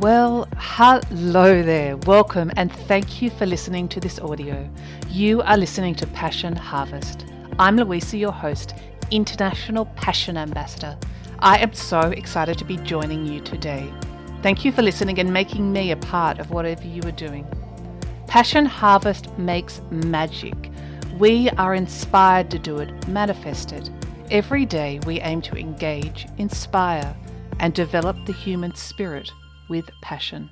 Well, hello there. Welcome and thank you for listening to this audio. You are listening to Passion Harvest. I'm Louisa, your host, International Passion Ambassador. I am so excited to be joining you today. Thank you for listening and making me a part of whatever you are doing. Passion Harvest makes magic. We are inspired to do it, manifest it. Every day we aim to engage, inspire, and develop the human spirit with passion.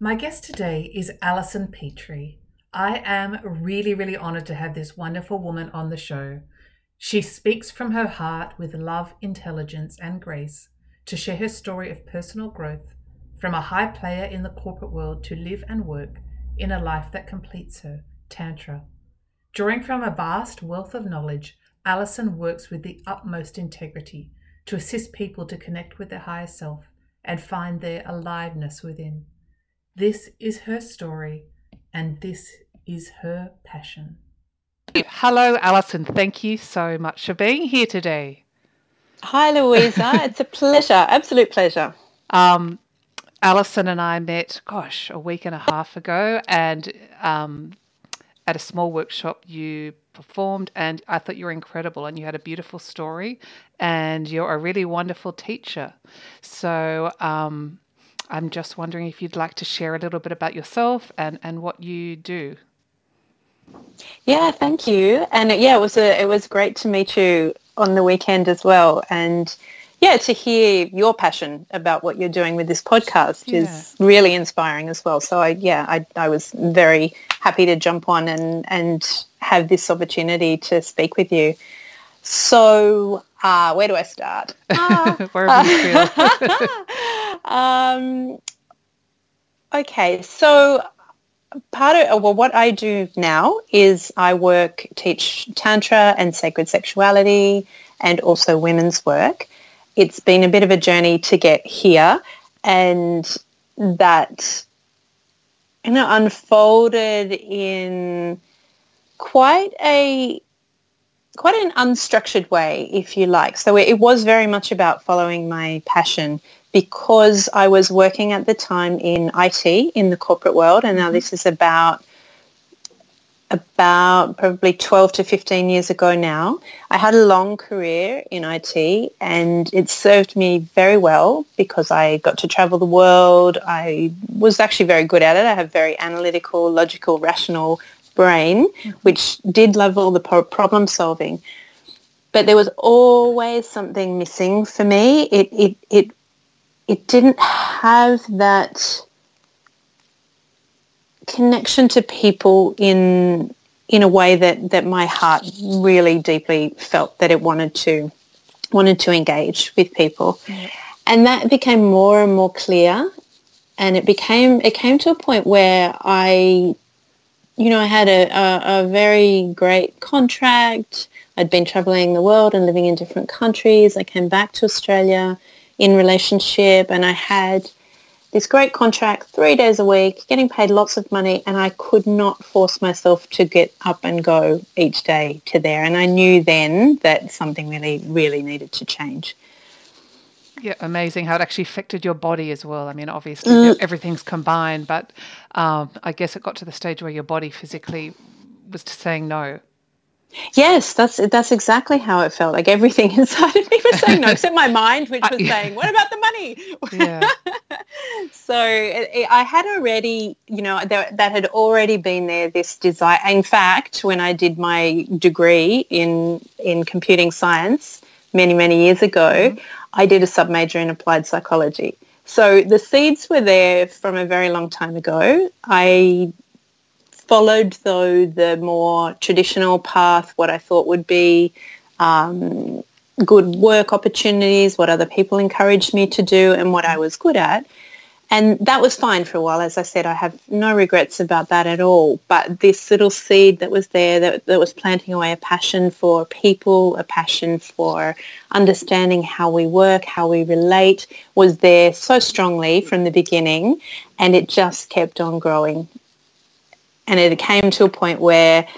My guest today is Alison Petrie. I am really, really honored to have this wonderful woman on the show. She speaks from her heart with love, intelligence, and grace to share her story of personal growth from a high player in the corporate world to live and work in a life that completes her, Tantra. Drawing from a vast wealth of knowledge, Alison works with the utmost integrity to assist people to connect with their higher self and find their aliveness within. This is her story, and this is her passion. Hello, Alison. Thank you so much for being here today. Hi, Louisa. it's a pleasure, absolute pleasure. Um, Alison and I met, gosh, a week and a half ago, and um, at a small workshop, you performed, and I thought you were incredible, and you had a beautiful story, and you're a really wonderful teacher. So um, I'm just wondering if you'd like to share a little bit about yourself and, and what you do. Yeah, thank you. And yeah, it was a, it was great to meet you on the weekend as well. And yeah, to hear your passion about what you're doing with this podcast yeah. is really inspiring as well. So I, yeah, I, I was very happy to jump on and, and have this opportunity to speak with you. So uh, where do I start? Wherever you feel. um, okay, so part of well what i do now is i work teach tantra and sacred sexuality and also women's work it's been a bit of a journey to get here and that you know unfolded in quite a quite an unstructured way if you like so it was very much about following my passion because I was working at the time in IT in the corporate world, and now mm-hmm. this is about about probably 12 to 15 years ago now. I had a long career in IT and it served me very well because I got to travel the world. I was actually very good at it. I have very analytical, logical, rational brain, mm-hmm. which did love all the problem solving. But there was always something missing for me. It, it, it it didn't have that connection to people in in a way that that my heart really deeply felt that it wanted to wanted to engage with people. And that became more and more clear. And it became it came to a point where I you know I had a, a, a very great contract. I'd been traveling the world and living in different countries. I came back to Australia in relationship and I had this great contract three days a week, getting paid lots of money, and I could not force myself to get up and go each day to there. And I knew then that something really, really needed to change. Yeah, amazing how it actually affected your body as well. I mean, obviously mm. everything's combined, but um, I guess it got to the stage where your body physically was saying no. Yes, that's that's exactly how it felt. Like everything inside of me was saying no, except my mind, which was saying, "What about the money?" Yeah. so it, it, I had already, you know, there, that had already been there. This desire. In fact, when I did my degree in in computing science many many years ago, mm-hmm. I did a sub major in applied psychology. So the seeds were there from a very long time ago. I followed though the more traditional path, what I thought would be um, good work opportunities, what other people encouraged me to do and what I was good at. And that was fine for a while. As I said, I have no regrets about that at all. But this little seed that was there, that, that was planting away a passion for people, a passion for understanding how we work, how we relate, was there so strongly from the beginning. And it just kept on growing and it came to a point where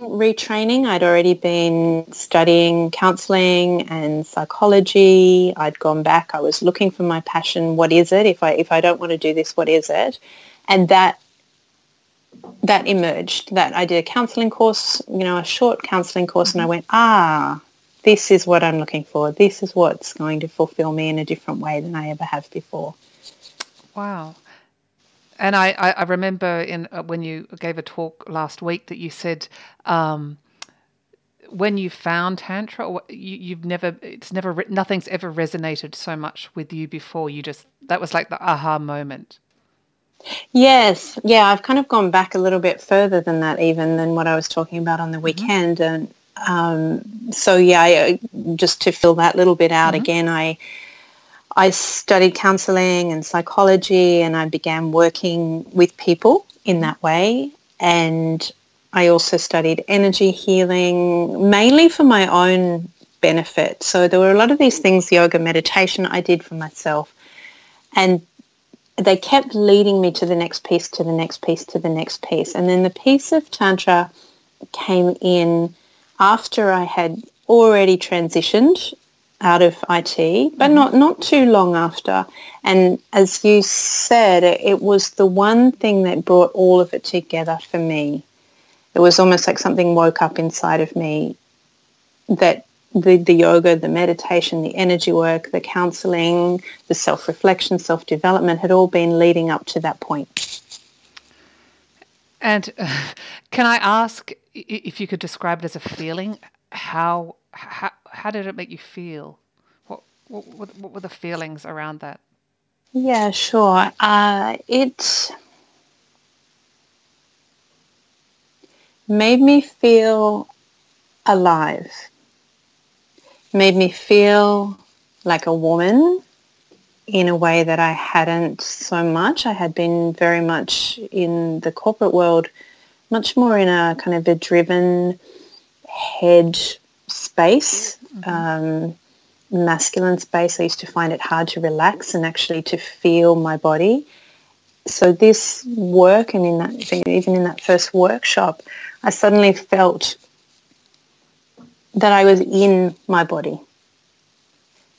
retraining. I'd already been studying counselling and psychology. I'd gone back. I was looking for my passion. What is it? If I if I don't want to do this, what is it? And that that emerged. That I did a counselling course, you know, a short counselling course, mm-hmm. and I went, ah, this is what I'm looking for. This is what's going to fulfill me in a different way than I ever have before. Wow. And I, I, remember in uh, when you gave a talk last week that you said um, when you found tantra, you, have never it's never nothing's ever resonated so much with you before. You just that was like the aha moment. Yes, yeah, I've kind of gone back a little bit further than that, even than what I was talking about on the mm-hmm. weekend, mm-hmm. and um, so yeah, I, just to fill that little bit out mm-hmm. again, I I studied counselling and psychology and I began working with people in that way. And I also studied energy healing, mainly for my own benefit. So there were a lot of these things, yoga, meditation, I did for myself. And they kept leading me to the next piece, to the next piece, to the next piece. And then the piece of Tantra came in after I had already transitioned out of IT, but mm-hmm. not, not too long after. And as you said, it, it was the one thing that brought all of it together for me. It was almost like something woke up inside of me that the, the yoga, the meditation, the energy work, the counseling, the self-reflection, self-development had all been leading up to that point. And uh, can I ask if you could describe it as a feeling? How how how did it make you feel? What what what were the feelings around that? Yeah, sure. Uh, it made me feel alive. Made me feel like a woman in a way that I hadn't so much. I had been very much in the corporate world, much more in a kind of a driven head space, mm-hmm. um, masculine space. I used to find it hard to relax and actually to feel my body. So this work and in that even in that first workshop, I suddenly felt that I was in my body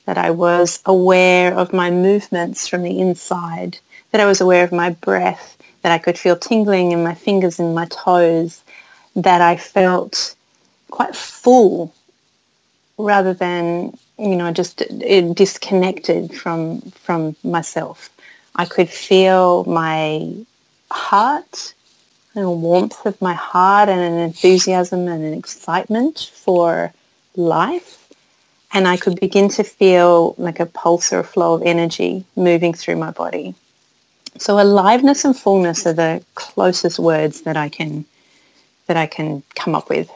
that I was aware of my movements from the inside, that I was aware of my breath, that I could feel tingling in my fingers and my toes, that I felt quite full rather than, you know, just disconnected from, from myself. I could feel my heart and a warmth of my heart and an enthusiasm and an excitement for life and I could begin to feel like a pulse or a flow of energy moving through my body. So aliveness and fullness are the closest words that I can that I can come up with.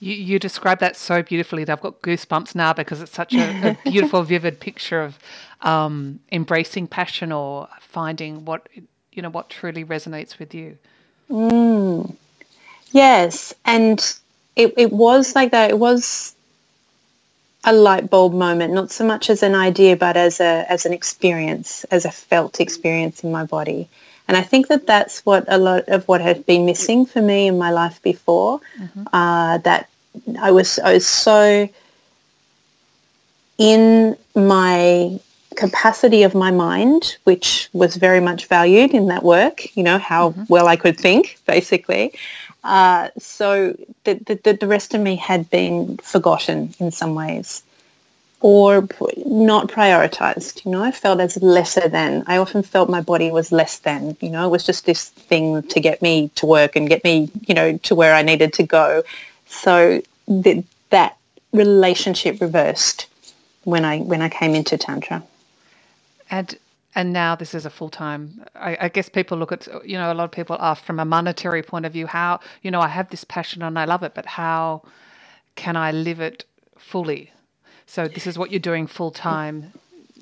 You, you describe that so beautifully. I've got goosebumps now because it's such a, a beautiful, vivid picture of um, embracing passion or finding what you know what truly resonates with you. Mm. Yes, and it, it was like that. It was a light bulb moment, not so much as an idea, but as a as an experience, as a felt experience in my body. And I think that that's what a lot of what had been missing for me in my life before. Mm-hmm. Uh, that I was I was so in my capacity of my mind, which was very much valued in that work. You know how mm-hmm. well I could think, basically. Uh, so the, the, the rest of me had been forgotten in some ways or not prioritized. You know, I felt as lesser than. I often felt my body was less than. You know, it was just this thing to get me to work and get me, you know, to where I needed to go. So that relationship reversed when I when I came into tantra. And and now this is a full time. I, I, guess people look at you know a lot of people ask from a monetary point of view how you know I have this passion and I love it, but how can I live it fully? So this is what you're doing full time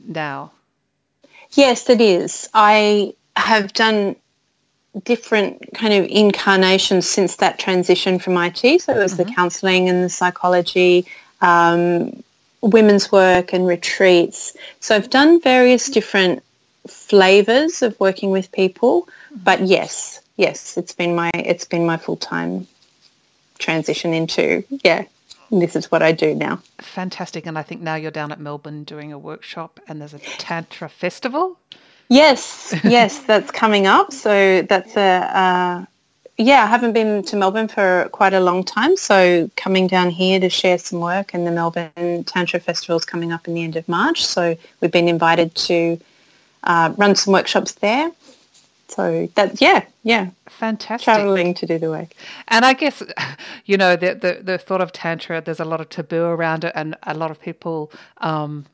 now. Yes, it is. I have done different kind of incarnations since that transition from IT. So it was mm-hmm. the counselling and the psychology. Um, women's work and retreats. So I've done various different flavors of working with people, but yes, yes, it's been my it's been my full time transition into yeah this is what I do now. Fantastic. And I think now you're down at Melbourne doing a workshop and there's a Tantra festival. Yes, yes, that's coming up. So that's a, uh, yeah, I haven't been to Melbourne for quite a long time. So coming down here to share some work and the Melbourne Tantra Festival is coming up in the end of March. So we've been invited to uh, run some workshops there. So that yeah, yeah, fantastic. Traveling to do the work, and I guess you know the the, the thought of tantra. There's a lot of taboo around it, and a lot of people um,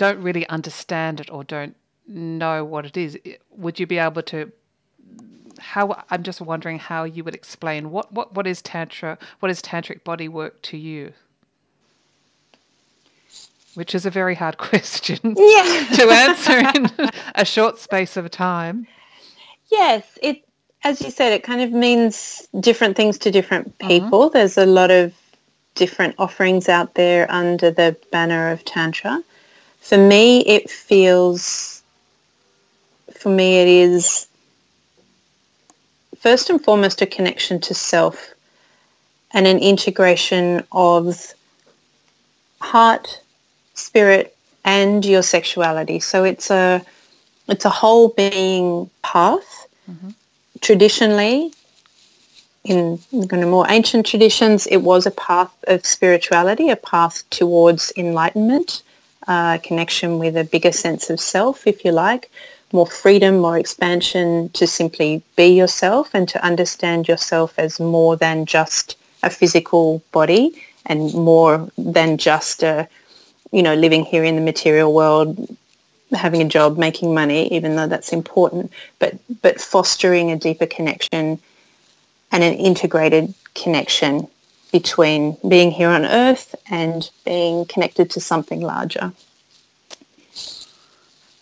don't really understand it or don't know what it is. Would you be able to? How I'm just wondering how you would explain what what what is tantra? What is tantric body work to you? which is a very hard question yeah. to answer in a short space of time. Yes, it as you said, it kind of means different things to different uh-huh. people. Mm-hmm. There's a lot of different offerings out there under the banner of Tantra. For me, it feels, for me, it is first and foremost a connection to self and an integration of heart, spirit and your sexuality. So it's a it's a whole being path. Mm-hmm. Traditionally, in kind of more ancient traditions, it was a path of spirituality, a path towards enlightenment, uh, connection with a bigger sense of self, if you like, more freedom, more expansion to simply be yourself and to understand yourself as more than just a physical body and more than just a you know, living here in the material world, having a job, making money, even though that's important, but but fostering a deeper connection and an integrated connection between being here on earth and being connected to something larger.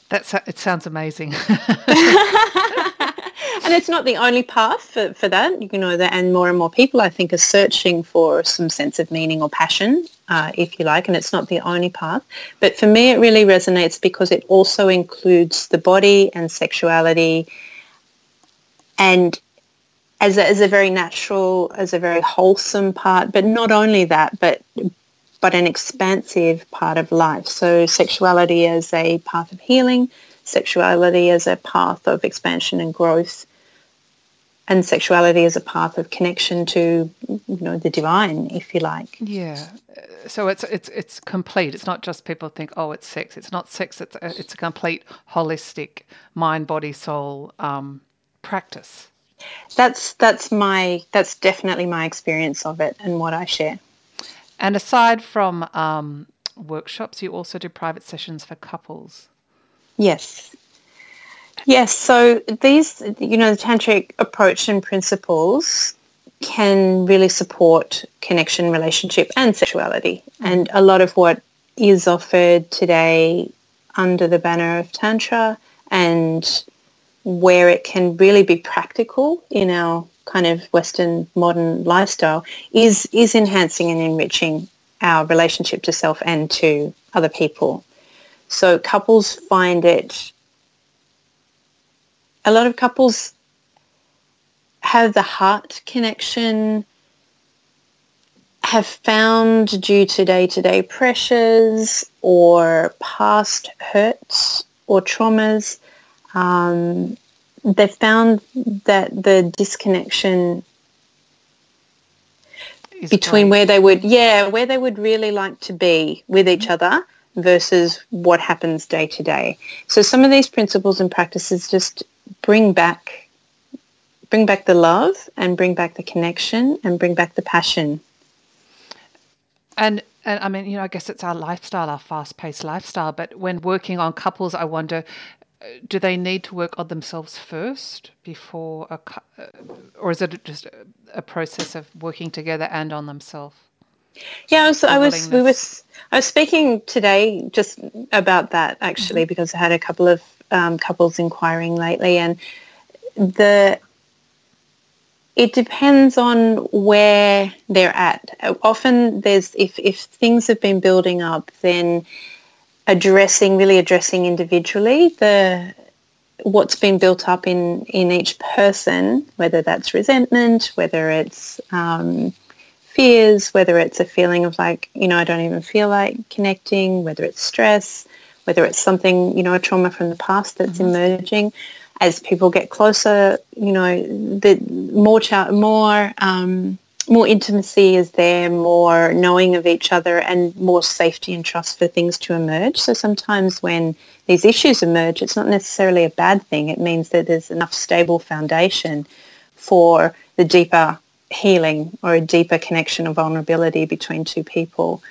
That's it sounds amazing. and it's not the only path for, for that. You know, that, and more and more people, I think, are searching for some sense of meaning or passion, uh, if you like, and it's not the only path. But for me, it really resonates because it also includes the body and sexuality and as a, as a very natural, as a very wholesome part, but not only that, but but an expansive part of life. So sexuality as a path of healing, sexuality as a path of expansion and growth, and sexuality as a path of connection to you know the divine if you like. Yeah. So it's it's it's complete. It's not just people think oh it's sex. It's not sex. It's a, it's a complete holistic mind body soul um, practice that's that's my that's definitely my experience of it and what i share. And aside from um, workshops you also do private sessions for couples. Yes. Yes, so these, you know, the tantric approach and principles can really support connection, relationship and sexuality. And a lot of what is offered today under the banner of Tantra and where it can really be practical in our kind of Western modern lifestyle is, is enhancing and enriching our relationship to self and to other people. So couples find it a lot of couples have the heart connection, have found due to day-to-day pressures or past hurts or traumas, um, they've found that the disconnection Is between great. where they would, yeah, where they would really like to be with each other versus what happens day to day. So some of these principles and practices just bring back bring back the love and bring back the connection and bring back the passion. And and I mean, you know, I guess it's our lifestyle, our fast-paced lifestyle. But when working on couples, I wonder, do they need to work on themselves first before a, uh, or is it just a process of working together and on themselves? Yeah, I was, I was, we was, I was speaking today just about that actually mm-hmm. because I had a couple of um, couples inquiring lately, and the it depends on where they're at. Often there's if if things have been building up, then addressing really addressing individually the what's been built up in, in each person, whether that's resentment, whether it's um, fears, whether it's a feeling of like, you know, I don't even feel like connecting, whether it's stress, whether it's something, you know, a trauma from the past that's mm-hmm. emerging. As people get closer, you know, the more, more um, more intimacy is there, more knowing of each other and more safety and trust for things to emerge. So sometimes when these issues emerge, it's not necessarily a bad thing. It means that there's enough stable foundation for the deeper healing or a deeper connection of vulnerability between two people.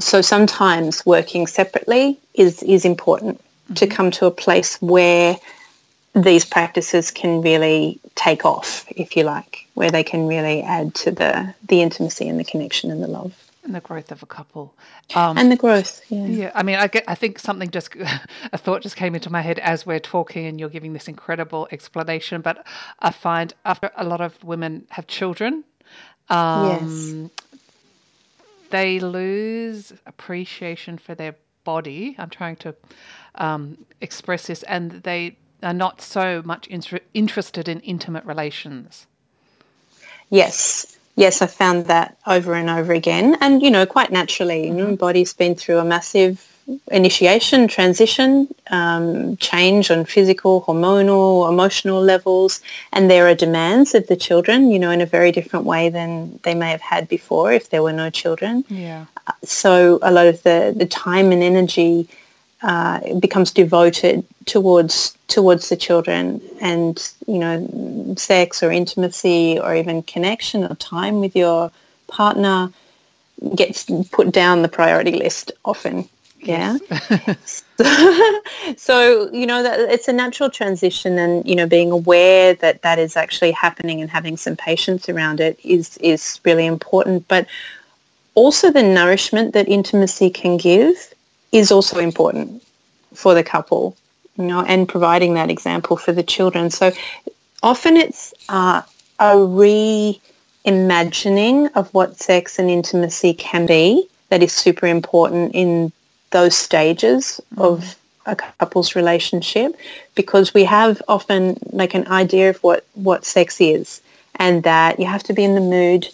So sometimes working separately is, is important mm-hmm. to come to a place where these practices can really take off, if you like, where they can really add to the, the intimacy and the connection and the love. And the growth of a couple. Um, and the growth, yeah. Yeah, I mean, I get. I think something just, a thought just came into my head as we're talking, and you're giving this incredible explanation. But I find after a lot of women have children, um, yes. they lose appreciation for their body. I'm trying to um, express this, and they are not so much inter- interested in intimate relations. Yes, yes, I found that over and over again, and you know, quite naturally, you know, mm-hmm. body's been through a massive initiation, transition, um, change on physical, hormonal, emotional levels, and there are demands of the children, you know, in a very different way than they may have had before if there were no children. Yeah. so a lot of the, the time and energy uh, it becomes devoted towards towards the children and you know sex or intimacy or even connection or time with your partner gets put down the priority list often yeah? So you know that it's a natural transition and you know being aware that that is actually happening and having some patience around it is is really important. But also the nourishment that intimacy can give is also important for the couple, you know, and providing that example for the children. So often it's uh, a reimagining of what sex and intimacy can be that is super important in those stages mm-hmm. of a couple's relationship because we have often like an idea of what, what sex is and that you have to be in the mood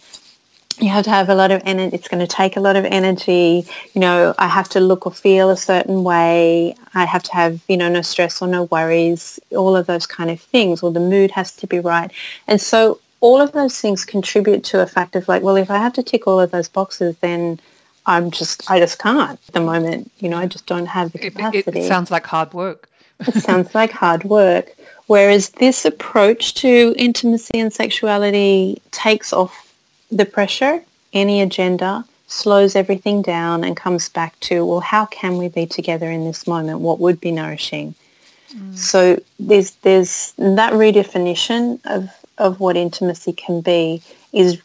you have to have a lot of energy. It's going to take a lot of energy. You know, I have to look or feel a certain way. I have to have, you know, no stress or no worries, all of those kind of things, or the mood has to be right. And so all of those things contribute to a fact of like, well, if I have to tick all of those boxes, then I'm just, I just can't at the moment. You know, I just don't have the capacity. It, it sounds like hard work. it sounds like hard work. Whereas this approach to intimacy and sexuality takes off the pressure, any agenda, slows everything down and comes back to, well, how can we be together in this moment? What would be nourishing? Mm. So there's there's that redefinition of, of what intimacy can be is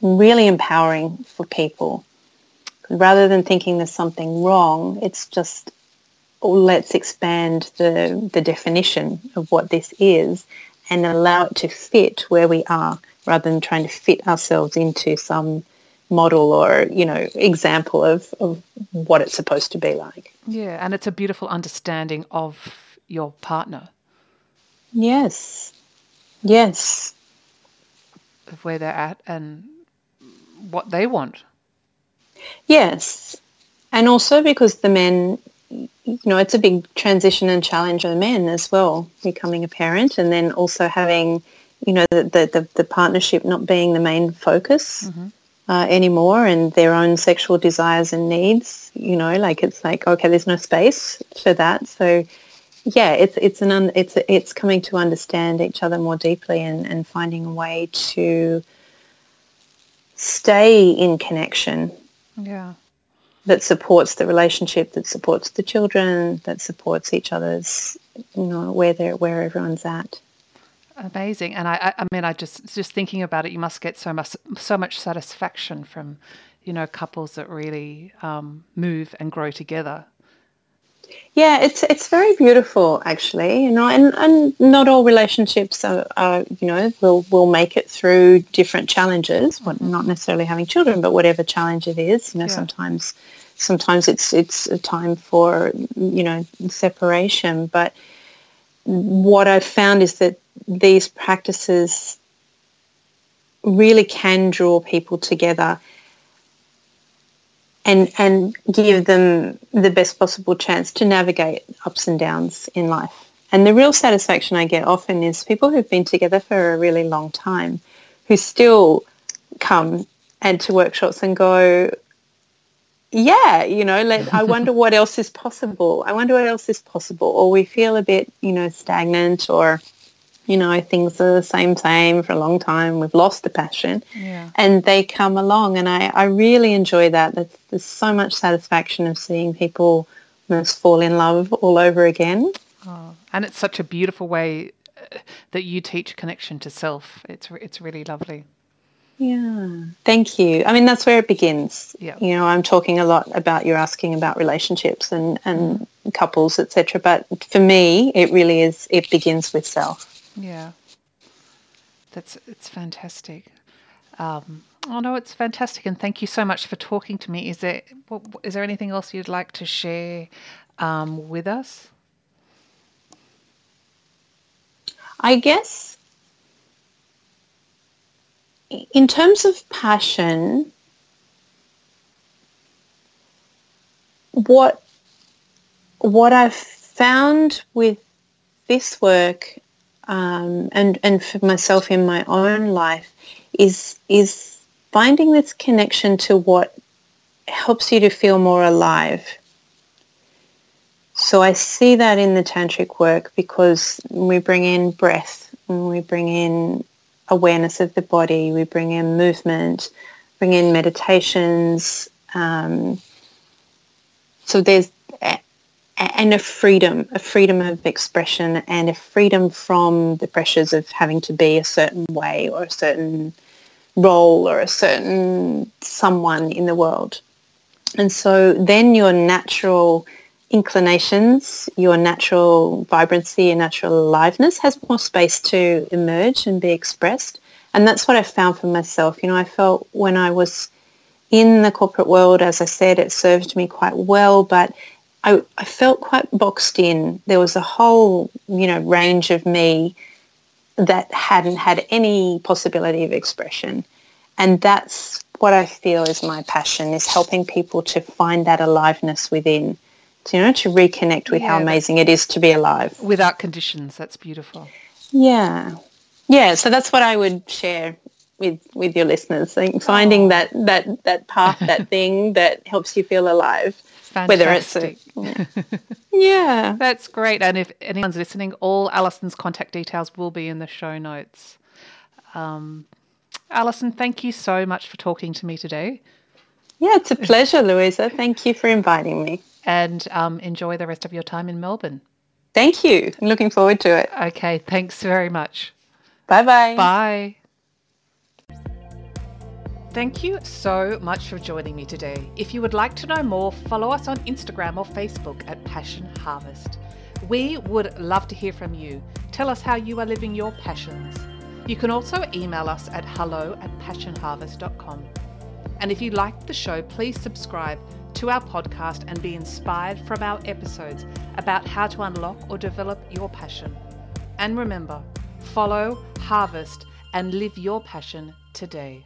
really empowering for people. Rather than thinking there's something wrong, it's just oh, let's expand the, the definition of what this is and allow it to fit where we are rather than trying to fit ourselves into some model or you know example of, of what it's supposed to be like. Yeah and it's a beautiful understanding of your partner. Yes. Yes. Of where they're at and what they want. Yes. And also because the men you know it's a big transition and challenge for the men as well becoming a parent and then also having you know, the, the, the, partnership not being the main focus mm-hmm. uh, anymore and their own sexual desires and needs, you know, like it's like, okay, there's no space for that. So yeah, it's, it's an, un, it's, it's coming to understand each other more deeply and, and finding a way to stay in connection. Yeah. That supports the relationship, that supports the children, that supports each other's, you know, where they're, where everyone's at. Amazing, and I, I mean, I just just thinking about it, you must get so much so much satisfaction from, you know, couples that really um, move and grow together. Yeah, it's it's very beautiful actually, you know, and, and not all relationships are, are you know will will make it through different challenges. Mm-hmm. Not necessarily having children, but whatever challenge it is, you know, yeah. sometimes sometimes it's it's a time for you know separation, but what I've found is that these practices really can draw people together and and give them the best possible chance to navigate ups and downs in life. And the real satisfaction I get often is people who've been together for a really long time who still come and to workshops and go, yeah, you know, let, I wonder what else is possible. I wonder what else is possible. Or we feel a bit, you know, stagnant or, you know, things are the same, same for a long time. We've lost the passion. Yeah. And they come along and I, I really enjoy that. There's, there's so much satisfaction of seeing people almost fall in love all over again. Oh, and it's such a beautiful way uh, that you teach connection to self. It's, it's really lovely. Yeah. Thank you. I mean, that's where it begins. Yeah. You know, I'm talking a lot about you're asking about relationships and, and couples, etc. But for me, it really is, it begins with self. Yeah. That's, it's fantastic. Um, oh no, it's fantastic. And thank you so much for talking to me. Is there, is there anything else you'd like to share um, with us? I guess in terms of passion, what what I've found with this work um, and and for myself in my own life is is finding this connection to what helps you to feel more alive. So I see that in the tantric work because we bring in breath and we bring in awareness of the body. We bring in movement, bring in meditations. Um, so there's and a freedom, a freedom of expression and a freedom from the pressures of having to be a certain way or a certain role or a certain someone in the world. And so then your natural inclinations, your natural vibrancy and natural aliveness has more space to emerge and be expressed. And that's what I found for myself. You know, I felt when I was in the corporate world, as I said, it served me quite well, but I, I felt quite boxed in. There was a whole, you know, range of me that hadn't had any possibility of expression. And that's what I feel is my passion, is helping people to find that aliveness within you know, to reconnect with yeah, how amazing it is to be alive. Without conditions. That's beautiful. Yeah. Yeah. So that's what I would share with with your listeners. Finding oh. that that that path, that thing that helps you feel alive. Fantastic. Whether it's a, yeah. That's great. And if anyone's listening, all Alison's contact details will be in the show notes. Um, Alison, thank you so much for talking to me today. Yeah, it's a pleasure, Louisa. Thank you for inviting me and um, enjoy the rest of your time in Melbourne. Thank you. I'm looking forward to it. Okay, thanks very much. Bye-bye. Bye. Thank you so much for joining me today. If you would like to know more, follow us on Instagram or Facebook at Passion Harvest. We would love to hear from you. Tell us how you are living your passions. You can also email us at hello at passionharvest.com. And if you liked the show, please subscribe to our podcast and be inspired from our episodes about how to unlock or develop your passion. And remember, follow, harvest, and live your passion today.